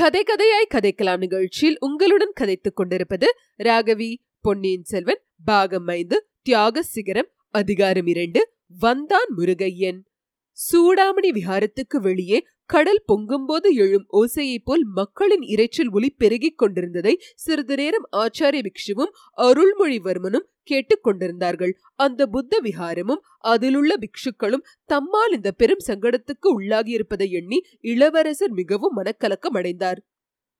கதை கதையாய் கதைக்கலாம் நிகழ்ச்சியில் உங்களுடன் கதைத்துக் கொண்டிருப்பது ராகவி பொன்னியின் செல்வன் பாகம் ஐந்து தியாக சிகரம் அதிகாரம் இரண்டு வந்தான் முருகையன். சூடாமணி விஹாரத்துக்கு வெளியே கடல் பொங்கும்போது எழும் ஓசையைப் போல் மக்களின் இரைச்சல் ஒலி பெருகிக் கொண்டிருந்ததை சிறிது நேரம் ஆச்சாரிய பிக்ஷுவும் அருள்மொழிவர்மனும் கேட்டுக்கொண்டிருந்தார்கள் அந்த புத்த விஹாரமும் அதிலுள்ள பிக்ஷுக்களும் தம்மால் இந்த பெரும் சங்கடத்துக்கு உள்ளாகியிருப்பதை எண்ணி இளவரசர் மிகவும் மனக்கலக்கம் அடைந்தார்.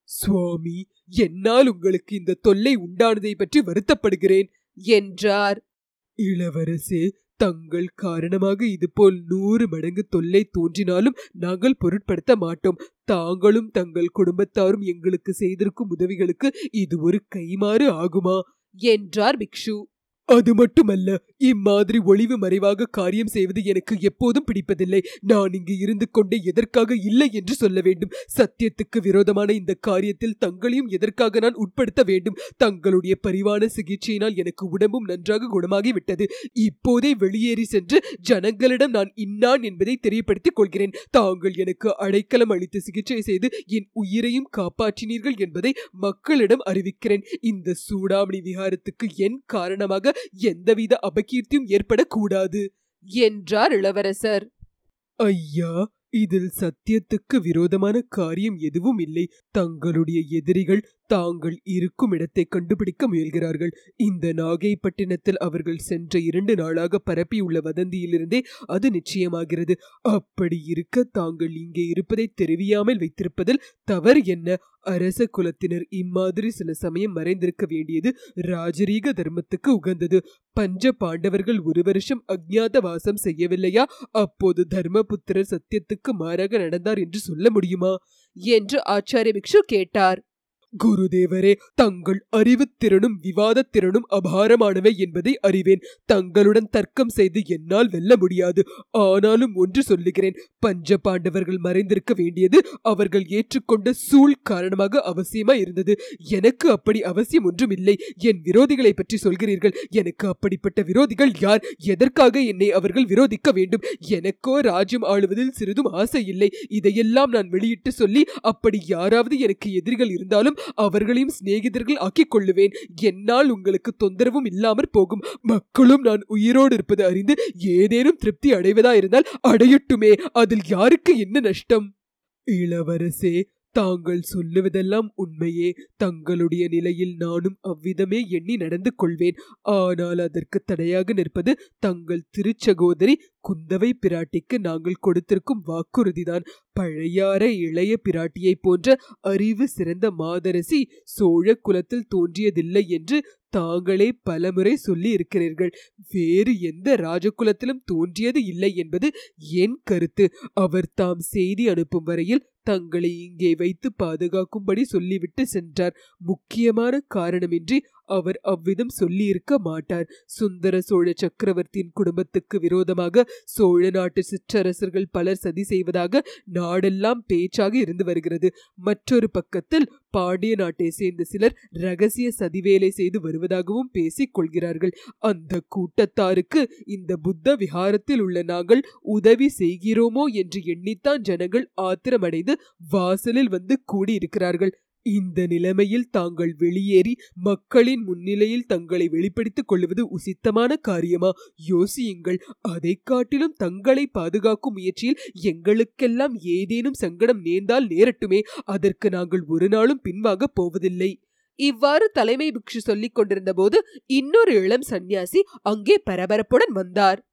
சுவாமி என்னால் உங்களுக்கு இந்த தொல்லை உண்டானதை பற்றி வருத்தப்படுகிறேன் என்றார். இளவரசே தங்கள் காரணமாக இதுபோல் நூறு மடங்கு தொல்லை தோன்றினாலும் நாங்கள் பொருட்படுத்த மாட்டோம். தாங்களும் தங்கள் குடும்பத்தாரும் எங்களுக்கு செய்திருக்கும் உதவிகளுக்கு இது ஒரு கைமாறு ஆகுமா? என்றார் பிக்ஷு. அது மட்டுமல்ல இம்மாதிரி ஒளிவு மறைவாக காரியம் செய்வது எனக்கு எப்போதும் பிடிப்பதில்லை. நான் இங்கு இருந்து கொண்டே எதற்காக இல்லை என்று சொல்ல வேண்டும். சத்தியத்துக்கு விரோதமான இந்த காரியத்தில் தங்களையும் எதற்காக நான் உட்படுத்த வேண்டும்? தங்களுடைய பரிவான சிகிச்சையினால் எனக்கு உடம்பும் நன்றாக குணமாகிவிட்டது. இப்போதே வெளியேறி சென்று ஜனங்களிடம் நான் இன்னான் என்பதை தெரியப்படுத்திக் கொள்கிறேன். தாங்கள் எனக்கு அடைக்கலம் அளித்து சிகிச்சை செய்து என் உயிரையும் காப்பாற்றினீர்கள் என்பதை மக்களிடம் அறிவிக்கிறேன். இந்த சூடாமணி விகாரத்துக்கு என் காரணமாக எந்தவித அபகீர்த்தியும் ஏற்படக்கூடாது என்றார் இளவரசர். ஐயா இதில் சத்தியத்துக்கு விரோதமான காரியம் எதுவும் இல்லை. தங்களுடைய எதிரிகள் தாங்கள் இருக்கும் இடத்தை கண்டுபிடிக்க முயல்கிறார்கள். இந்த நாகைப்பட்டினத்தில் அவர்கள் சென்ற இரண்டு நாளாக பரப்பியுள்ள வதந்தியிலிருந்தே அது நிச்சயமாகிறது. அப்படி இருக்க தாங்கள் இங்கே இருப்பதை தெரிவியாமல் வைத்திருப்பதில் தவறு என்ன? அரச குலத்தினர் இம்மாதிரி சில சமயம் மறைந்திருக்க வேண்டியது ராஜரீக தர்மத்துக்கு உகந்தது. பஞ்ச பாண்டவர்கள் ஒரு வருஷம் அஜ்ஞாத வாசம் செய்யவில்லையா? அப்போது தர்மபுத்திரர் சத்தியத்துக்கு மாறாக நடந்தார் என்று சொல்ல முடியுமா? என்று ஆச்சாரிய பிக்ஷு கேட்டார். குருதேவரே தங்கள் அறிவுத்திறனும் விவாதத்திறனும் அபாரமானவை என்பதை அறிவேன். தங்களுடன் தர்க்கம் செய்து என்னால் வெல்ல முடியாது. ஆனாலும் ஒன்று சொல்லுகிறேன் பஞ்ச பாண்டவர்கள் மறைந்திருக்க வேண்டியது அவர்கள் ஏற்றுக்கொண்ட சூழ் காரணமாக அவசியமா இருந்தது. எனக்கு அப்படி அவசியம் ஒன்றும் இல்லை என் விரோதிகளை பற்றி சொல்கிறீர்கள். எனக்கு அப்படிப்பட்ட விரோதிகள் யார்? எதற்காக என்னை அவர்கள் விரோதிக்க வேண்டும்? எனக்கோ ராஜ்யம் ஆளுவதில் சிறிதும் ஆசை இல்லை. இதையெல்லாம் நான் வெளியிட்டு சொல்லி அப்படி யாராவது எனக்கு எதிரிகள் இருந்தாலும் அவர்களையும் சிநேகிதர்கள் ஆக்கிக் கொள்ளுவேன் என்னால் உங்களுக்கு தொந்தரவும் இல்லாமற் போகும். மக்களும் நான் உயிரோடு இருப்பது அறிந்து ஏதேனும் திருப்தி அடைவதா இருந்தால் அடையட்டுமே. அதில் யாருக்கு என்ன நஷ்டம்? இளவரசே தாங்கள் சொல்லுவதெல்லாம் உண்மையே. தங்களுடைய நிலையில் நானும் அவ்விதமே எண்ணி நடந்து கொள்வேன். ஆனால் அதற்கு தடையாக நிற்பது தங்கள் திருச்சகோதரி குந்தவை பிராட்டிக்கு நாங்கள் கொடுத்திருக்கும் வாக்குறுதிதான். பழையாற இளைய பிராட்டியைப் போன்ற அறிவு சிறந்த மாதரசி சோழ குலத்தில் தோன்றியதில்லை என்று தாங்களே பலமுறை சொல்லி இருக்கிறீர்கள் வேறு எந்த ராஜகுலத்திலும் தோன்றியது இல்லை என்பது என் கருத்து. அவர் தாம் செய்தி அனுப்பும் வரையில் தங்களை இங்கே வைத்து பாதுகாக்கும்படி சொல்லிவிட்டு சென்றார். முக்கியமான காரணமின்றி அவர் அவ்விதம் சொல்லியிருக்க மாட்டார். சுந்தர சோழ சக்கரவர்த்தியின் குடும்பத்துக்கு விரோதமாக சோழ நாட்டு சிற்றரசர்கள் பலர் சதி செய்வதாக நாடெல்லாம் பேச்சாக இருந்து வருகிறது. மற்றொரு பக்கத்தில் பாண்டிய நாட்டை சேர்ந்த சிலர் ரகசிய சதிவேலை செய்து வருவதாகவும் பேசிக் கொள்கிறார்கள். அந்த கூட்டத்தாருக்கு இந்த புத்த விஹாரத்தில் உள்ள நாங்கள் உதவி செய்கிறோமோ என்று எண்ணித்தான் ஜனங்கள் ஆத்திரமடைந்து வாசலில் வந்து கூடியிருக்கிறார்கள். இந்த நிலைமையில் தாங்கள் வெளியேறி மக்களின் முன்னிலையில் தங்களை வெளிப்படுத்திக் கொள்வது உசித்தமான காரியமா? யோசியுங்கள். அதை காட்டிலும் தங்களை பாதுகாக்கும் முயற்சியில் எங்களுக்கெல்லாம் ஏதேனும் சங்கடம் நேர்ந்தால் நேரட்டுமே. அதற்கு நாங்கள் ஒரு நாளும் பின்வாங்கப் போவதில்லை. இவ்வாறு தலைமை பிக்ஷு சொல்லிக் கொண்டிருந்த போது இன்னொரு இளம் சந்நியாசி அங்கே பரபரப்புடன் வந்தார்.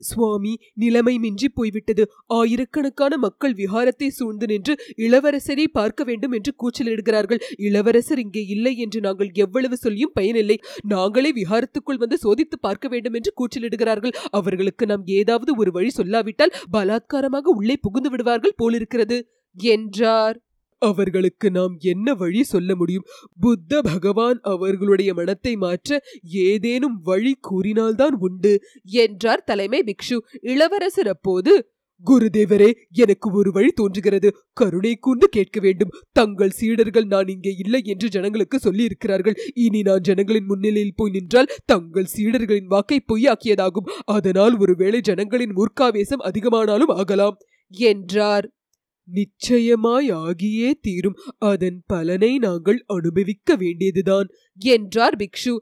சுவாமி நிலைமை மிஞ்சி போய்விட்டது. ஆயிரக்கணக்கான மக்கள் விஹாரத்தை சூழ்ந்து நின்று இளவரசரை பார்க்க வேண்டும் என்று கூச்சலிடுகிறார்கள். இளவரசர் இங்கே இல்லை என்று நாங்கள் எவ்வளவு சொல்லியும் பயனில்லை. நாங்களே விஹாரத்துக்குள் வந்து சோதித்து பார்க்க வேண்டும் என்று கூச்சலிடுகிறார்கள். அவர்களுக்கு நாம் ஏதாவது ஒரு வழி சொல்லாவிட்டால் பலாத்காரமாக உள்ளே புகுந்து விடுவார்கள் போலிருக்கிறது. என்றார். அவர்களுக்கு நாம் என்ன வழி சொல்ல முடியும்? புத்த பகவான் அவர்களுடைய மனத்தை மாற்ற ஏதேனும் வழி கூறினால்தான் உண்டு என்றார் தலைமை பிக்ஷு. இளவரசர் அப்போது குருதேவரே எனக்கு ஒரு வழி தோன்றுகிறது. கருணை கூர்ந்து கேட்க வேண்டும். தங்கள் சீடர்கள் நான் இங்கே இல்லை என்று ஜனங்களுக்கு சொல்லி இருக்கிறார்கள் இனி நான் ஜனங்களின் முன்னிலையில் போய் நின்றால் தங்கள் சீடர்களின் வாக்கை பொய்யாக்கியதாகும். அதனால் ஒருவேளை ஜனங்களின் முற்காவேசம் அதிகமானாலும் ஆகலாம் என்றார். நிச்சயமாய் ஆகியே தீரும். அதன் பலனை நாங்கள் அனுபவிக்க வேண்டியதுதான் என்றார் பிக்ஷு.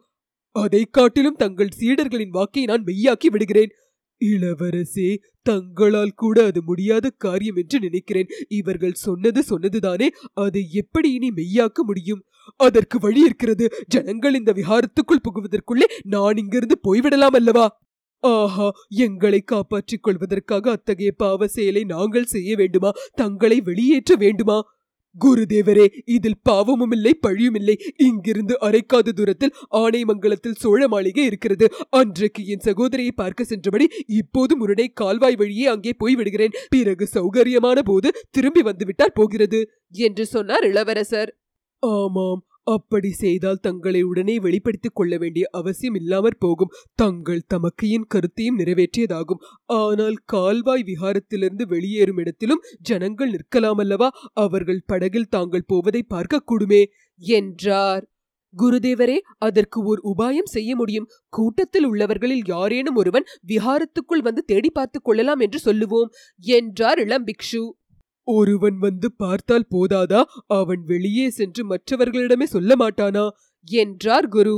அதை காட்டிலும் தங்கள் சீடர்களின் வாக்கை நான் மெய்யாக்கி விடுகிறேன். இளவரசே தங்களால் கூட அது முடியாத காரியம் என்று நினைக்கிறேன். இவர்கள் சொன்னது சொன்னதுதானே அதை எப்படி இனி மெய்யாக்க முடியும்? அதற்கு வழி இருக்கிறது ஜனங்கள் இந்த விஹாரத்துக்குள் புகுவதற்குள்ளே நான் இங்கிருந்து போய்விடலாம் அல்லவா? ஆஹா எங்களை காப்பாற்றிக் கொள்வதற்காக அத்தகைய பாவ செயலை நாங்கள் செய்ய வேண்டுமா? தங்களை வெளியேற்ற வேண்டுமா? குருதேவரே இதில் பாவமும் இல்லை பழியும் இல்லை. இங்கிருந்து அரைக்காத தூரத்தில் ஆனைமங்கலத்தில் சோழ மாளிகை இருக்கிறது. அன்றைக்கு என் சகோதரியை பார்க்க சென்றபடி இப்போது முருடை கால்வாய் வழியே அங்கே போய் விடுகிறேன் பிறகு சௌகரியமான போது திரும்பி வந்துவிட்டால் போகிறது என்று சொன்னார் இளவரசர். ஆமாம் அப்படி செய்தால் தங்களை உடனே வெளிப்படுத்திக் கொள்ள வேண்டிய அவசியம் இல்லாமற் போகும். தங்கள் தமக்கையின் கருத்தையும் நிறைவேற்றியதாகும். ஆனால் கால்வாய் விஹாரத்திலிருந்து வெளியேறும் இடத்திலும் ஜனங்கள் நிற்கலாமல்லவா? அவர்கள் படகில் தாங்கள் போவதை பார்க்கக்கூடுமே? என்றார். குருதேவரே அதற்கு ஓர் உபாயம் செய்ய முடியும். கூட்டத்தில் உள்ளவர்களில் யாரேனும் ஒருவன் விஹாரத்துக்குள் வந்து தேடி பார்த்துக் கொள்ளலாம் என்று சொல்லுவோம் என்றார் இளம் பிக்ஷு. ஒருவன் வந்து பார்த்தால் போதாதா? அவன் வெளியே சென்று மற்றவர்களிடமே சொல்ல மாட்டானா? என்றார் குரு.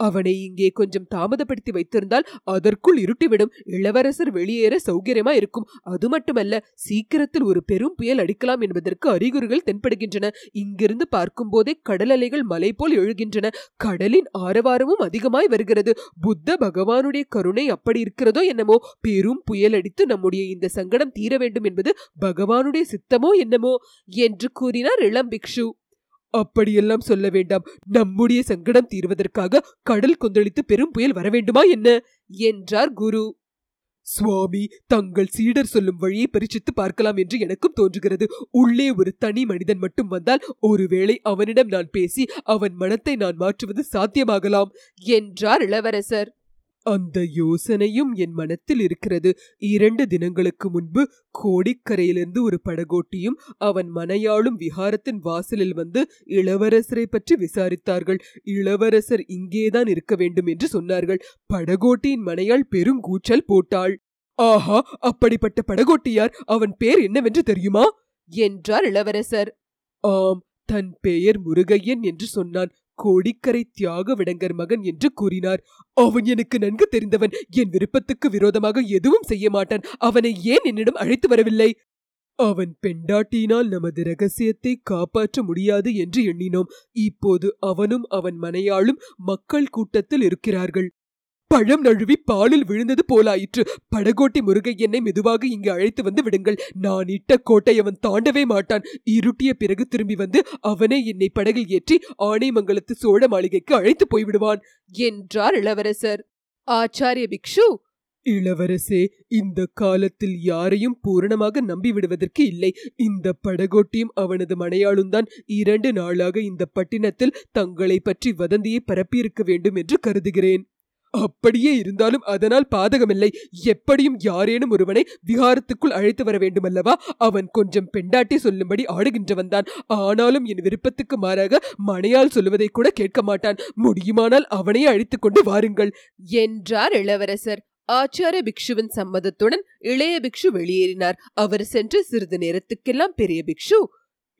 அவனை இங்கே கொஞ்சம் தாமதப்படுத்தி வைத்திருந்தால் அதற்குள் இருட்டிவிடும். இளவரசர் வெளியேற சௌகரியமா இருக்கும். அது மட்டுமல்ல சீக்கிரத்தில் ஒரு பெரும் புயல் அடிக்கலாம் என்பதற்கு அறிகுறிகள் தென்படுகின்றன. இங்கிருந்து பார்க்கும்போதே கடல் அலைகள் மலை போல் எழுகின்றன. கடலின் ஆரவாரமும் அதிகமாய் வருகிறது. புத்த பகவானுடைய கருணை அப்படி இருக்கிறதோ என்னமோ? பெரும் புயல் அடித்து நம்முடைய இந்த சங்கடம் தீர வேண்டும் என்பது பகவானுடைய சித்தமோ என்னமோ? என்று கூறினார் இளம் பிக்ஷு அப்படியெல்லாம் சொல்ல வேண்டாம். நம்முடைய சங்கடம் தீர்வதற்காக கடல் கொந்தளித்து பெரும் புயல் வரவேண்டுமா என்ன? என்றார் குரு. சுவாமி தங்கள் சீடர் சொல்லும் வழியை பரிசித்து பார்க்கலாம் என்று எனக்கும் தோன்றுகிறது. உள்ளே ஒரு தனி மனிதன் மட்டும் வந்தால் ஒருவேளை அவனிடம் நான் பேசி அவன் மனத்தை நான் மாற்றுவது சாத்தியமாகலாம் என்றார் இளவரசர். அந்த யோசனையும் என் மனத்தில் இருக்கிறது. இரண்டு தினங்களுக்கு முன்பு கோடிக்கரையிலிருந்து ஒரு படகோட்டியும் அவன் மனையாளும் விஹாரத்தின் வாசலில் வந்து இளவரசரை பற்றி விசாரித்தார்கள். இளவரசர் இங்கேதான் இருக்க வேண்டும் என்று சொன்னார்கள். படகோட்டியின் மனையாள் பெருங்கூச்சல் போட்டாள். ஆஹா அப்படிப்பட்ட படகோட்டியார் அவன் பேர் என்னவென்று தெரியுமா? என்றார் இளவரசர். ஆம் தன் பெயர் முருகையன் என்று சொன்னான். கோடிக்கரை தியாக விடங்கர் மகன் என்று கூறினார். அவன் எனக்கு நன்கு தெரிந்தவன் என் விருப்பத்துக்கு விரோதமாக எதுவும் செய்ய மாட்டான். அவனை ஏன் என்னிடம் அழைத்து வரவில்லை? அவன் பெண்டாட்டியினால் நமது ரகசியத்தை காப்பாற்ற முடியாது என்று எண்ணினோம். இப்போது அவனும் அவன் மனையாளும் மக்கள் கூட்டத்தில் இருக்கிறார்கள். பழம் நழுவி பாலில் விழுந்தது போலாயிற்று. படகோட்டி முருகையனை மெதுவாக இங்கு அழைத்து வந்து விடுங்கள். நான் இட்ட கோட்டை அவன் தாண்டவே மாட்டான். இருட்டிய பிறகு திரும்பி வந்து அவனே என்னை படகில் ஏற்றி ஆனைமங்கலத்து சோழ மாளிகைக்கு அழைத்து போய்விடுவான். என்றார் இளவரசர். ஆச்சாரிய பிக்ஷு! இளவரசே இந்த காலத்தில் யாரையும் பூரணமாக நம்பிவிடுவதற்கு இல்லை. இந்த படகோட்டியும் அவனது மனையாளும் தான் இரண்டு நாளாக இந்த பட்டினத்தில் தங்களை பற்றி வதந்தியை பரப்பியிருக்க வேண்டும் என்று கருதுகிறேன். அப்படியே இருந்தாலும் அதனால் பாதகமில்லை. எப்படியும் யாரேனும் ஒருவனை விஹாரத்துக்குள் அழைத்து வர வேண்டுமல்லவா? அவன் கொஞ்சம் பெண்டாட்டி சொல்லும்படி ஆடுகின்றவன் தான் ஆனாலும் என் விருப்பத்துக்கு மாறாக மனையால் சொல்லுவதை கூட கேட்க மாட்டான். முடியுமானால் அவனையே அழைத்துக் கொண்டு வாருங்கள். என்றார் இளவரசர். ஆச்சார பிக்ஷுவின் சம்மதத்துடன் இளைய பிக்ஷு வெளியேறினார். அவர் சென்று சிறிது நேரத்துக்கெல்லாம் பெரிய பிக்ஷு.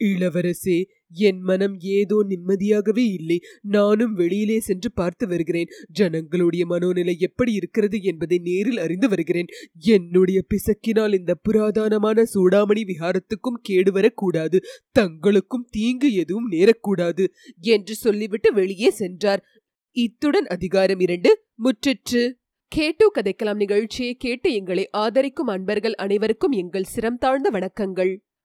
இளவரசே என் மனம் ஏதோ நிம்மதியாகவே இல்லை. நானும் வெளியிலே சென்று பார்த்து வருகிறேன். ஜனங்களுடைய மனோநிலை எப்படி இருக்கிறது என்பதை நேரில் அறிந்து வருகிறேன். என்னுடைய பிசக்கினால் இந்த புராதனமான சூடாமணி விஹாரத்துக்கும் கேடு வரக்கூடாது. தங்களுக்கும் தீங்கு எதுவும் நேரக்கூடாது என்று சொல்லிவிட்டு வெளியே சென்றார். இத்துடன் அதிகாரம் இரண்டு முற்றிற்று. கேட்டு கதைக்கலாம் நிகழ்ச்சியை கேட்டு எங்களை ஆதரிக்கும் அன்பர்கள் அனைவருக்கும் எங்கள் சிரம் தாழ்ந்த வணக்கங்கள்.